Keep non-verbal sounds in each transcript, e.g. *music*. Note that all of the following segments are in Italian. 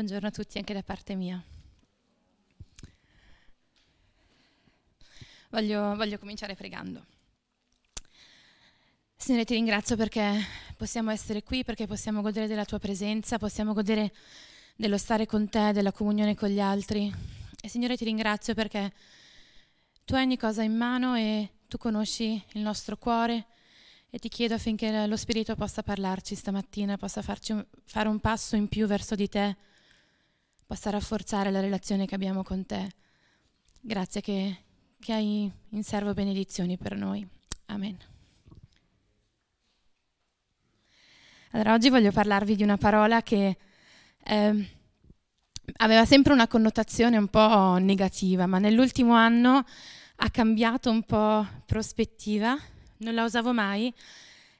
Buongiorno a tutti anche da parte mia. Voglio, voglio, cominciare pregando. Signore, ti ringrazio perché possiamo essere qui, perché possiamo godere della tua presenza, possiamo godere dello stare con te, della comunione con gli altri. E Signore, ti ringrazio perché tu hai ogni cosa in mano e tu conosci il nostro cuore e ti chiedo affinché lo Spirito possa parlarci stamattina, possa farci un, fare un passo in più verso di te, possa rafforzare la relazione che abbiamo con te. Grazie che, che hai in servo benedizioni per noi. Amen. Allora, oggi voglio parlarvi di una parola che eh, aveva sempre una connotazione un po' negativa, ma nell'ultimo anno ha cambiato un po' prospettiva non la usavo mai,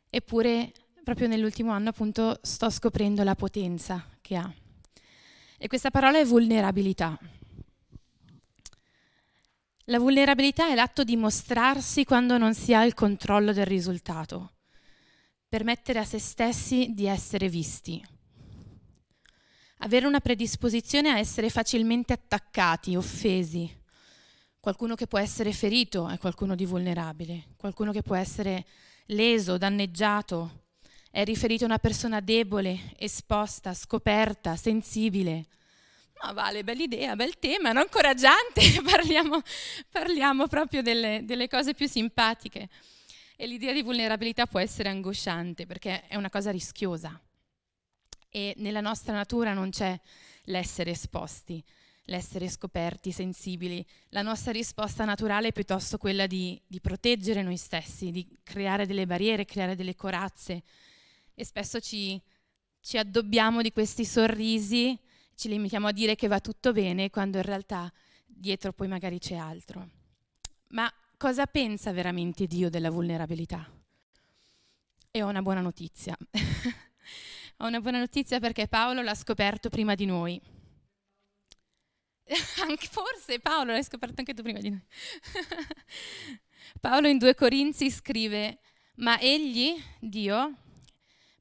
eppure proprio nell'ultimo anno appunto sto scoprendo la potenza che ha. E questa parola è vulnerabilità. La vulnerabilità è l'atto di mostrarsi quando non si ha il controllo del risultato, permettere a se stessi di essere visti. Avere una predisposizione a essere facilmente attaccati, offesi, qualcuno che può essere ferito è qualcuno di vulnerabile, qualcuno che può essere leso, danneggiato, è riferito a una persona debole, esposta, scoperta, sensibile. Ma vale, bella idea, bel tema, non incoraggiante, *laughs* parliamo, parliamo, proprio delle, delle cose più simpatiche. E l'idea di vulnerabilità può essere angosciante perché è una cosa rischiosa e nella nostra natura non c'è l'essere esposti l'essere scoperti, sensibili. La nostra risposta naturale è piuttosto quella di, di, proteggere noi stessi, di creare delle barriere, creare delle corazze. E spesso ci, ci addobbiamo di questi sorrisi, ci limitiamo a dire che va tutto bene, quando in realtà dietro poi magari c'è altro. Ma cosa pensa veramente Dio della vulnerabilità? E ho una buona notizia. *laughs* ho una buona notizia perché Paolo l'ha scoperto prima di noi *laughs* forse Paolo l'hai scoperto anche tu prima di noi. *laughs* Paolo in 2 Corinzi scrive, ma egli, Dio,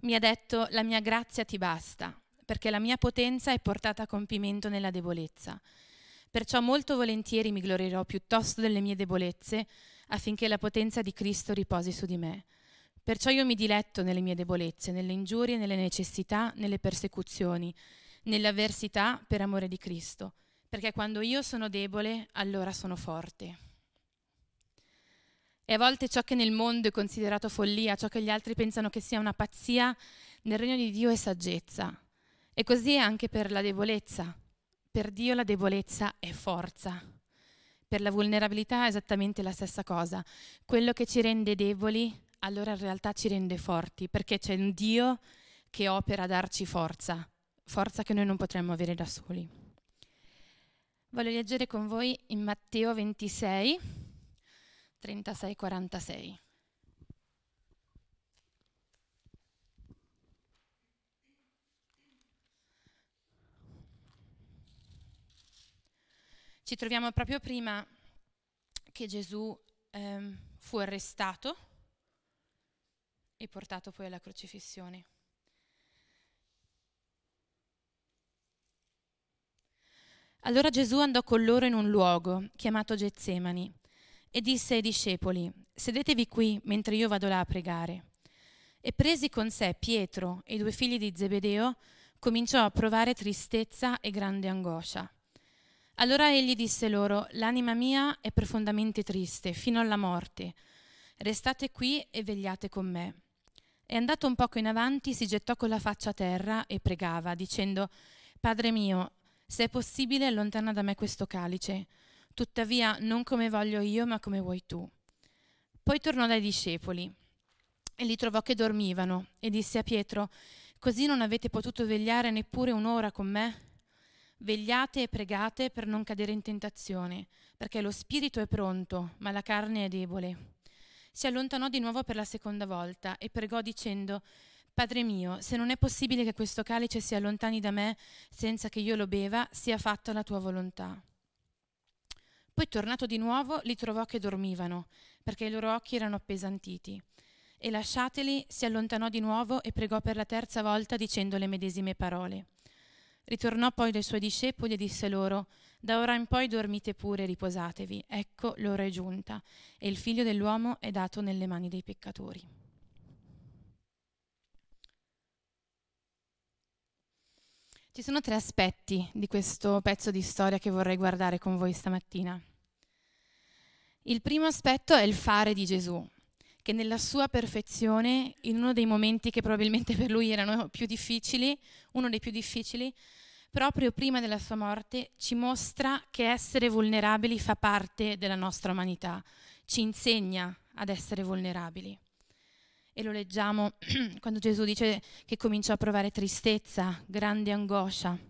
mi ha detto, la mia grazia ti basta, perché la mia potenza è portata a compimento nella debolezza. Perciò molto volentieri mi glorierò piuttosto delle mie debolezze, affinché la potenza di Cristo riposi su di me. Perciò io mi diletto nelle mie debolezze, nelle ingiurie, nelle necessità, nelle persecuzioni, nelle avversità per amore di Cristo perché quando io sono debole, allora sono forte. E a volte ciò che nel mondo è considerato follia, ciò che gli altri pensano che sia una pazzia, nel regno di Dio è saggezza. E così è anche per la debolezza. Per Dio la debolezza è forza. Per la vulnerabilità è esattamente la stessa cosa. Quello che ci rende deboli, allora in realtà ci rende forti, perché c'è un Dio che opera a darci forza, forza che noi non potremmo avere da soli. Voglio leggere con voi in Matteo 26, 36-46. Ci troviamo proprio prima che Gesù ehm, fu arrestato e portato poi alla crocifissione. Allora Gesù andò con loro in un luogo chiamato Getsemani e disse ai discepoli, sedetevi qui mentre io vado là a pregare. E presi con sé Pietro e i due figli di Zebedeo, cominciò a provare tristezza e grande angoscia. Allora egli disse loro, l'anima mia è profondamente triste, fino alla morte. Restate qui e vegliate con me. E andato un poco in avanti, si gettò con la faccia a terra e pregava, dicendo, Padre mio, se è possibile, allontana da me questo calice, tuttavia non come voglio io, ma come vuoi tu. Poi tornò dai discepoli e li trovò che dormivano e disse a Pietro, così non avete potuto vegliare neppure un'ora con me? Vegliate e pregate per non cadere in tentazione, perché lo spirito è pronto, ma la carne è debole. Si allontanò di nuovo per la seconda volta e pregò dicendo, Padre mio, se non è possibile che questo calice si allontani da me senza che io lo beva, sia fatta la tua volontà. Poi tornato di nuovo li trovò che dormivano, perché i loro occhi erano appesantiti. E lasciateli, si allontanò di nuovo e pregò per la terza volta dicendo le medesime parole. Ritornò poi dai suoi discepoli e disse loro, da ora in poi dormite pure e riposatevi, ecco l'ora è giunta, e il figlio dell'uomo è dato nelle mani dei peccatori. Ci sono tre aspetti di questo pezzo di storia che vorrei guardare con voi stamattina. Il primo aspetto è il fare di Gesù, che nella sua perfezione, in uno dei momenti che probabilmente per lui erano più difficili, uno dei più difficili, proprio prima della sua morte, ci mostra che essere vulnerabili fa parte della nostra umanità, ci insegna ad essere vulnerabili. E lo leggiamo *clears throat* quando Gesù dice che cominciò a provare tristezza, grande angoscia.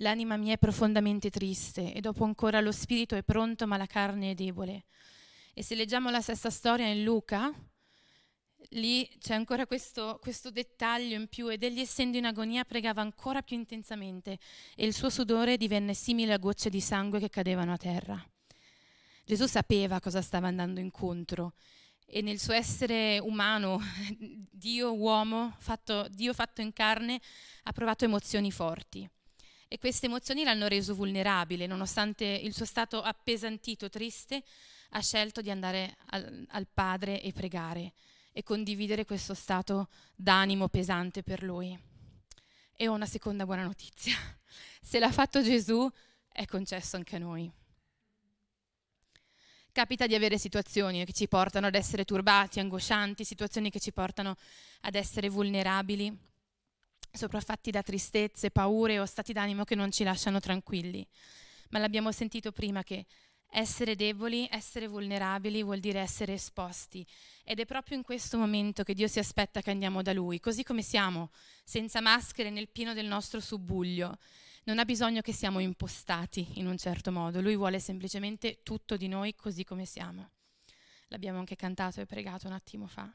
L'anima mia è profondamente triste e dopo ancora lo spirito è pronto ma la carne è debole. E se leggiamo la stessa storia in Luca, lì c'è ancora questo, questo, dettaglio in più ed egli essendo in agonia pregava ancora più intensamente e il suo sudore divenne simile a gocce di sangue che cadevano a terra. Gesù sapeva cosa stava andando incontro e nel suo essere umano, *laughs* Dio uomo, fatto, Dio fatto in carne, ha provato emozioni forti. E queste emozioni l'hanno reso vulnerabile, nonostante il suo stato appesantito, triste, ha scelto di andare al, al Padre e pregare e condividere questo stato d'animo pesante per lui. E ho una seconda buona notizia. *laughs* Se l'ha fatto Gesù, è concesso anche a noi. Capita di avere situazioni che ci portano ad essere turbati, angoscianti, situazioni che ci portano ad essere vulnerabili, sopraffatti da tristezze, paure o stati d'animo che non ci lasciano tranquilli. Ma l'abbiamo sentito prima che essere deboli, essere vulnerabili vuol dire essere esposti ed è proprio in questo momento che Dio si aspetta che andiamo da Lui, così come siamo, senza maschere nel pieno del nostro subbuglio. Non ha bisogno che siamo impostati in un certo modo, Lui vuole semplicemente tutto di noi così come siamo. L'abbiamo anche cantato e pregato un attimo fa.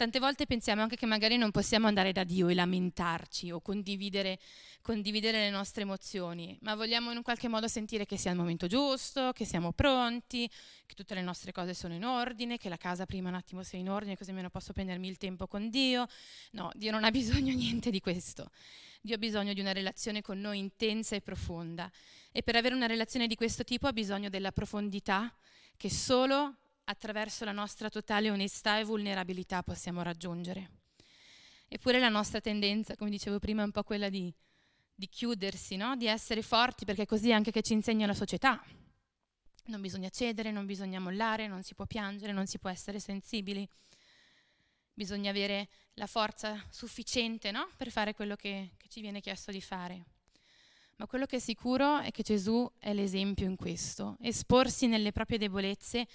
Tante volte pensiamo anche che magari non possiamo andare da Dio e lamentarci o condividere, condividere, le nostre emozioni, ma vogliamo in un qualche modo sentire che sia il momento giusto, che siamo pronti, che tutte le nostre cose sono in ordine, che la casa prima un attimo sia in ordine, così almeno posso prendermi il tempo con Dio. No, Dio non ha *laughs* bisogno niente di questo. Dio ha bisogno di una relazione con noi intensa e profonda. E per avere una relazione di questo tipo ha bisogno della profondità che solo attraverso la nostra totale onestà e vulnerabilità possiamo raggiungere. Eppure la nostra tendenza, come dicevo prima, è un po' quella di, di chiudersi, no? di essere forti, perché è così anche che ci insegna la società. Non bisogna cedere, non bisogna mollare, non si può piangere, non si può essere sensibili. Bisogna avere la forza sufficiente no? per fare quello che, che ci viene chiesto di fare. Ma quello che è sicuro è che Gesù è l'esempio in questo. Esporsi nelle proprie debolezze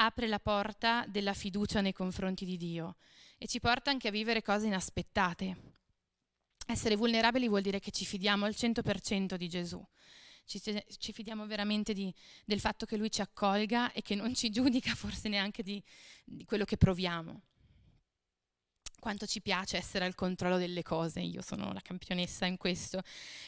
apre la porta della fiducia nei confronti di Dio e ci porta anche a vivere cose inaspettate. Essere vulnerabili vuol dire che ci fidiamo al 100% di Gesù. Ci, ci fidiamo veramente di, del fatto che Lui ci accolga e che non ci giudica forse neanche di, di quello che proviamo quanto ci piace essere al controllo delle cose, io sono la campionessa in questo.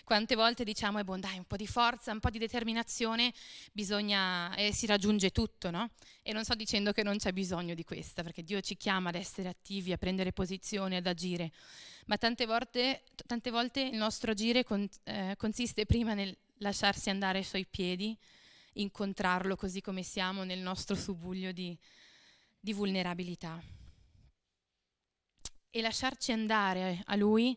Quante volte diciamo, è eh, buon dai, un po' di forza, un po' di determinazione, bisogna, e si raggiunge tutto, no? E non sto dicendo che non c'è bisogno di questa, perché Dio ci chiama ad essere attivi, a prendere posizione, ad agire, ma tante volte, tante volte il nostro agire con, eh, consiste prima nel lasciarsi andare ai suoi piedi, incontrarlo così come siamo nel nostro subbuglio di, di vulnerabilità e lasciarci andare a Lui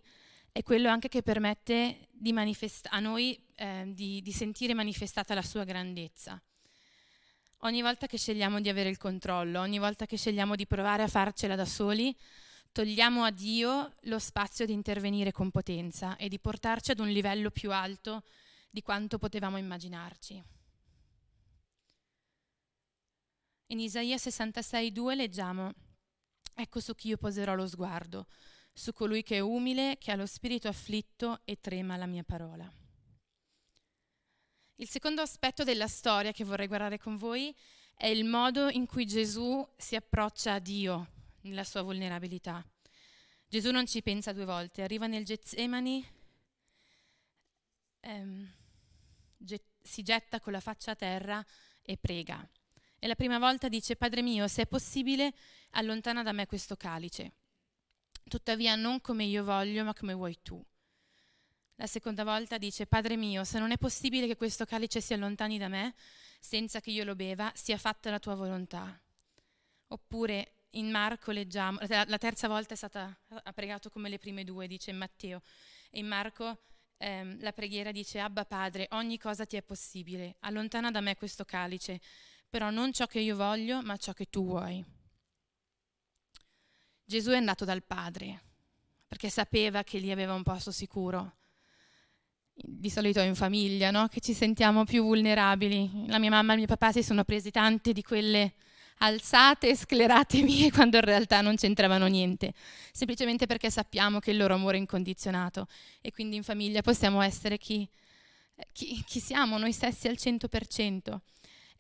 è quello anche che permette manifest- a noi eh, di, di sentire manifestata la sua grandezza. Ogni volta che scegliamo di avere il controllo, ogni volta che scegliamo di provare a farcela da soli, togliamo a Dio lo spazio di intervenire con potenza e di portarci ad un livello più alto di quanto potevamo immaginarci. In Isaia 66,2 leggiamo Ecco su chi io poserò lo sguardo, su colui che è umile, che ha lo spirito afflitto e trema la mia parola. Il secondo aspetto della storia che vorrei guardare con voi è il modo in cui Gesù si approccia a Dio nella sua vulnerabilità. Gesù non ci pensa due volte, arriva nel Getsemani, ehm, get, si getta con la faccia a terra e prega. E la prima volta dice, Padre mio, se è possibile, allontana da me questo calice. Tuttavia non come io voglio, ma come vuoi tu. La seconda volta dice, Padre mio, se non è possibile che questo calice si allontani da me, senza che io lo beva, sia fatta la tua volontà. Oppure in Marco leggiamo, la terza volta è stata, ha pregato come le prime due, dice Matteo, e in Marco ehm, la preghiera dice, Abba Padre, ogni cosa ti è possibile, allontana da me questo calice, però non ciò che io voglio, ma ciò che tu vuoi. Gesù è andato dal Padre, perché sapeva che lì aveva un posto sicuro. Di solito è in famiglia, no? Che ci sentiamo più vulnerabili. La mia mamma e mio papà si sono presi tante di quelle alzate e sclerate mie *laughs* quando in realtà non c'entravano niente, semplicemente perché sappiamo che il loro amore è incondizionato e quindi in famiglia possiamo essere chi, chi, chi siamo, noi stessi al 100%.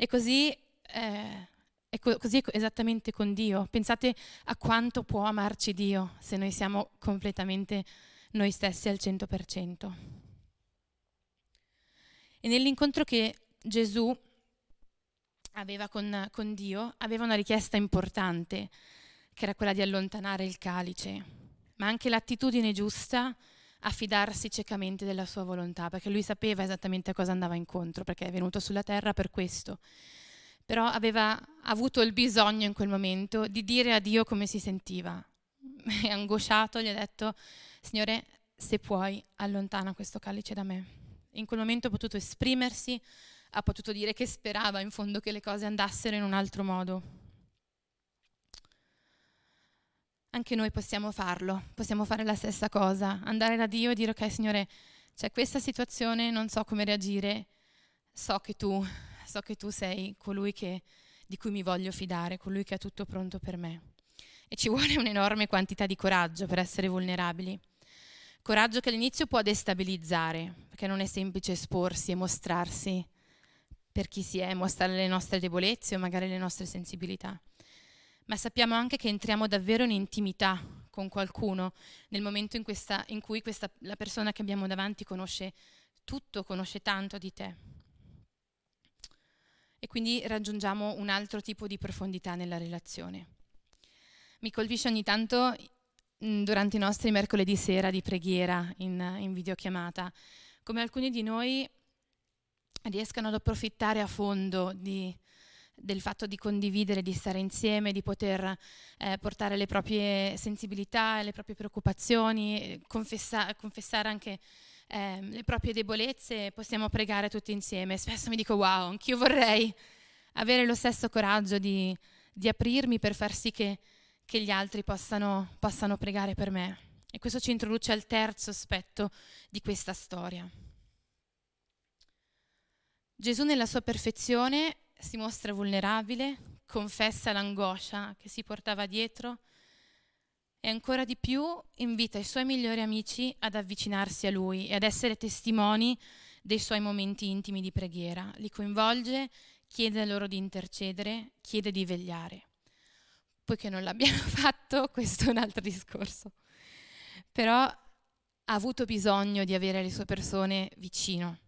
E così, eh, è co- così è esattamente con Dio. Pensate a quanto può amarci Dio se noi siamo completamente noi stessi al 100%. E nell'incontro che Gesù aveva con, con Dio, aveva una richiesta importante, che era quella di allontanare il calice, ma anche l'attitudine giusta a fidarsi ciecamente della sua volontà, perché lui sapeva esattamente a cosa andava incontro, perché è venuto sulla terra per questo. Però aveva avuto il bisogno in quel momento di dire a Dio come si sentiva. *laughs* E angosciato gli ha detto, Signore, se puoi, allontana questo calice da me. In quel momento ha potuto esprimersi, ha potuto dire che sperava in fondo che le cose andassero in un altro modo. Anche noi possiamo farlo, possiamo fare la stessa cosa, andare da Dio e dire ok Signore, c'è questa situazione, non so come reagire, so che tu, so che tu sei colui che, di cui mi voglio fidare, colui che ha tutto pronto per me. E ci vuole un'enorme quantità di coraggio per essere vulnerabili. Coraggio che all'inizio può destabilizzare, perché non è semplice esporsi e mostrarsi per chi si è, mostrare le nostre debolezze o magari le nostre sensibilità ma sappiamo anche che entriamo davvero in intimità con qualcuno nel momento in, questa, in cui questa, la persona che abbiamo davanti conosce tutto, conosce tanto di te. E quindi raggiungiamo un altro tipo di profondità nella relazione. Mi colpisce ogni tanto durante i nostri mercoledì sera di preghiera in, in videochiamata, come alcuni di noi riescano ad approfittare a fondo di, del fatto di condividere, di stare insieme, di poter eh, portare le proprie sensibilità, le proprie preoccupazioni, confessa- confessare anche eh, le proprie debolezze, possiamo pregare tutti insieme. Spesso mi dico wow, anch'io vorrei avere lo stesso coraggio di, di aprirmi per far sì che, che gli altri possano, possano pregare per me. E questo ci introduce al terzo aspetto di questa storia. Gesù nella sua perfezione si mostra vulnerabile, confessa l'angoscia che si portava dietro e ancora di più invita i suoi migliori amici ad avvicinarsi a lui e ad essere testimoni dei suoi momenti intimi di preghiera. Li coinvolge, chiede loro di intercedere, chiede di vegliare. Poiché non l'abbiamo *laughs* fatto, questo è un altro discorso. Però ha avuto bisogno di avere le sue persone vicino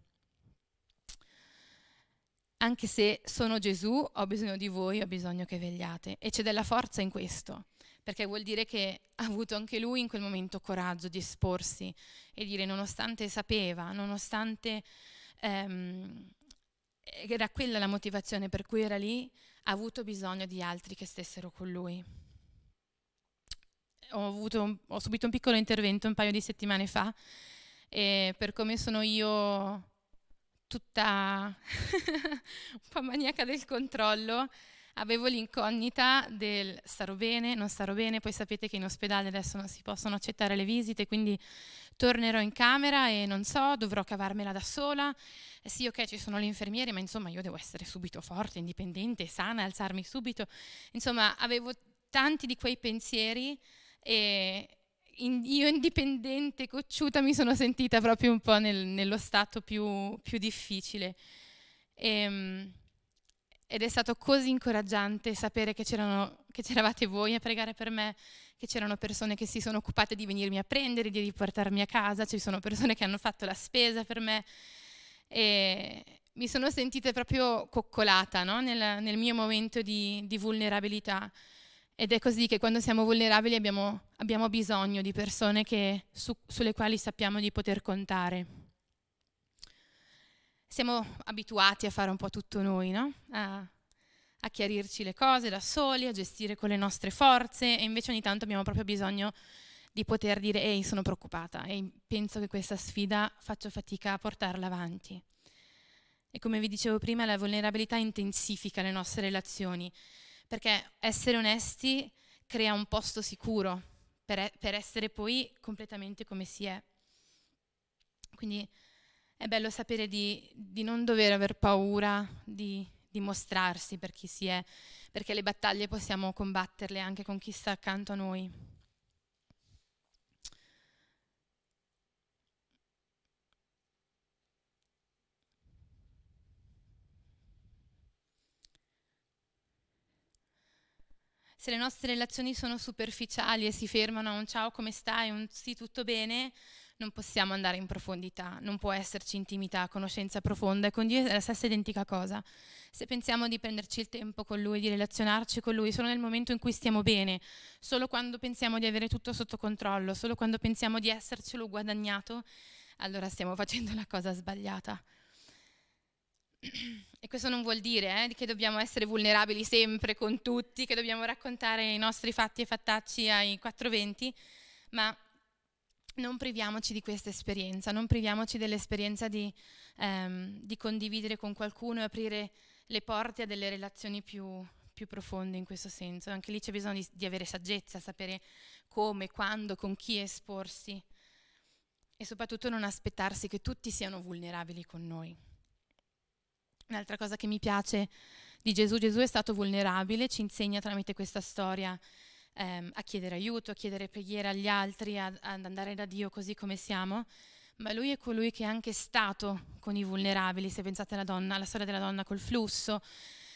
anche se sono Gesù, ho bisogno di voi, ho bisogno che vegliate. E c'è della forza in questo, perché vuol dire che ha avuto anche lui in quel momento coraggio di esporsi e dire, nonostante sapeva, nonostante ehm, era quella la motivazione per cui era lì, ha avuto bisogno di altri che stessero con lui. Ho, avuto, ho subito un piccolo intervento un paio di settimane fa e per come sono io tutta *laughs* un po' maniaca del controllo, avevo l'incognita del starò bene, non starò bene, poi sapete che in ospedale adesso non si possono accettare le visite, quindi tornerò in camera e non so, dovrò cavarmela da sola. Eh sì, ok, ci sono le infermiere, ma insomma io devo essere subito forte, indipendente, sana, alzarmi subito. Insomma, avevo tanti di quei pensieri e, in, io indipendente, cocciuta, mi sono sentita proprio un po' nel, nello stato più, più difficile. E, ehm, ed è stato così incoraggiante sapere che, che c'eravate voi a pregare per me, che c'erano persone che si sono occupate di venirmi a prendere, di riportarmi a casa, ci sono persone che hanno fatto la spesa per me. E mi sono sentita proprio coccolata no? nel, nel, mio momento di, di vulnerabilità. Ed è così che quando siamo vulnerabili abbiamo, abbiamo bisogno di persone che, su, sulle quali sappiamo di poter contare. Siamo abituati a fare un po' tutto noi, no? A, a chiarirci le cose da soli, a gestire con le nostre forze e invece ogni tanto abbiamo proprio bisogno di poter dire ehi sono preoccupata e penso che questa sfida faccio fatica a portarla avanti. E come vi dicevo prima, la vulnerabilità intensifica le nostre relazioni, perché essere onesti crea un posto sicuro per, per essere poi completamente come si è. Quindi è bello sapere di, di non dover aver paura di, di mostrarsi per chi si è, perché le battaglie possiamo combatterle anche con chi sta accanto a noi. Se le nostre relazioni sono superficiali e si fermano a un ciao come stai, un sì tutto bene, non possiamo andare in profondità, non può esserci intimità, conoscenza profonda e con Dio è la stessa identica cosa. Se pensiamo di prenderci il tempo con Lui, di relazionarci con Lui solo nel momento in cui stiamo bene, solo quando pensiamo di avere tutto sotto controllo, solo quando pensiamo di essercelo guadagnato, allora stiamo facendo la cosa sbagliata. *clears throat* E questo non vuol dire eh, che dobbiamo essere vulnerabili sempre con tutti, che dobbiamo raccontare i nostri fatti e fattacci ai 420, ma non priviamoci di questa esperienza, non priviamoci dell'esperienza di, ehm, di, condividere con qualcuno e aprire le porte a delle relazioni più, più profonde in questo senso. Anche lì c'è bisogno di, di avere saggezza, sapere come, quando, con chi esporsi e soprattutto non aspettarsi che tutti siano vulnerabili con noi. Un'altra cosa che mi piace di Gesù, Gesù è stato vulnerabile, ci insegna tramite questa storia ehm, a chiedere aiuto, a chiedere preghiera agli altri, ad, andare da Dio così come siamo, ma lui è colui che è anche stato con i vulnerabili, se pensate alla donna, alla storia della donna col flusso,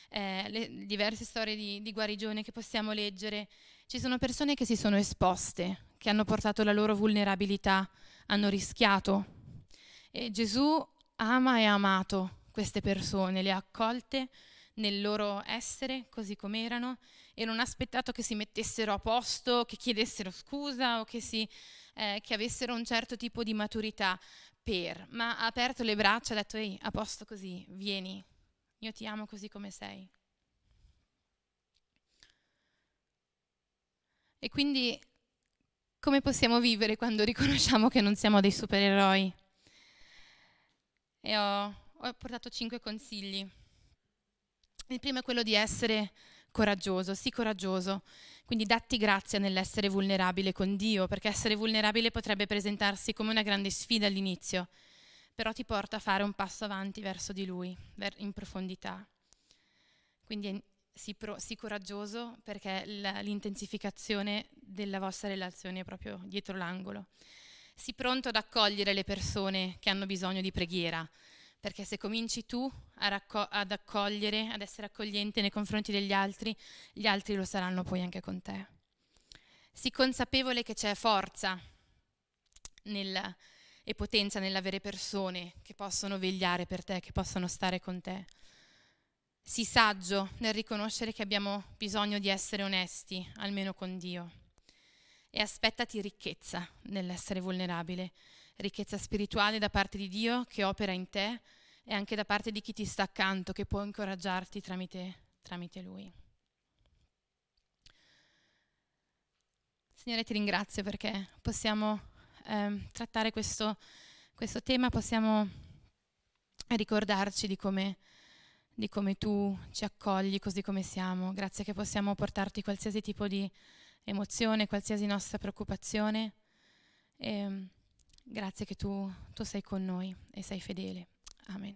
eh, le diverse storie di, di guarigione che possiamo leggere, ci sono persone che si sono esposte, che hanno portato la loro vulnerabilità, hanno rischiato. E Gesù ama e ha amato queste persone, le ha accolte nel loro essere così come erano e non ha aspettato che si mettessero a posto, che chiedessero scusa o che, si, eh, che avessero un certo tipo di maturità per, ma ha aperto le braccia e ha detto ehi, a posto così, vieni, io ti amo così come sei. E quindi come possiamo vivere quando riconosciamo che non siamo dei supereroi? E ho ho portato cinque consigli. Il primo è quello di essere coraggioso, sii coraggioso. Quindi datti grazia nell'essere vulnerabile con Dio, perché essere vulnerabile potrebbe presentarsi come una grande sfida all'inizio, però ti porta a fare un passo avanti verso di Lui, in profondità. Quindi sii, pro, sii coraggioso perché l'intensificazione della vostra relazione è proprio dietro l'angolo. Sii pronto ad accogliere le persone che hanno bisogno di preghiera, perché se cominci tu racco- ad accogliere, ad essere accogliente nei confronti degli altri, gli altri lo saranno poi anche con te. Sii consapevole che c'è forza nel, e potenza nell'avere persone che possono vegliare per te, che possono stare con te. Sii saggio nel riconoscere che abbiamo bisogno di essere onesti, almeno con Dio. E aspettati ricchezza nell'essere vulnerabile, ricchezza spirituale da parte di Dio che opera in te e anche da parte di chi ti sta accanto, che può incoraggiarti tramite, tramite Lui. Signore, ti ringrazio perché possiamo eh, trattare questo, questo, tema, possiamo ricordarci di come, di come tu ci accogli così come siamo. Grazie che possiamo portarti qualsiasi tipo di emozione, qualsiasi nostra preoccupazione. E, Grazie che tu, tu sei con noi e sei fedele. Amen.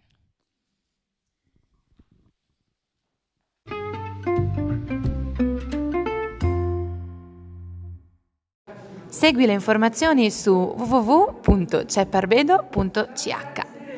Segui le informazioni su www.cepparbedo.ch.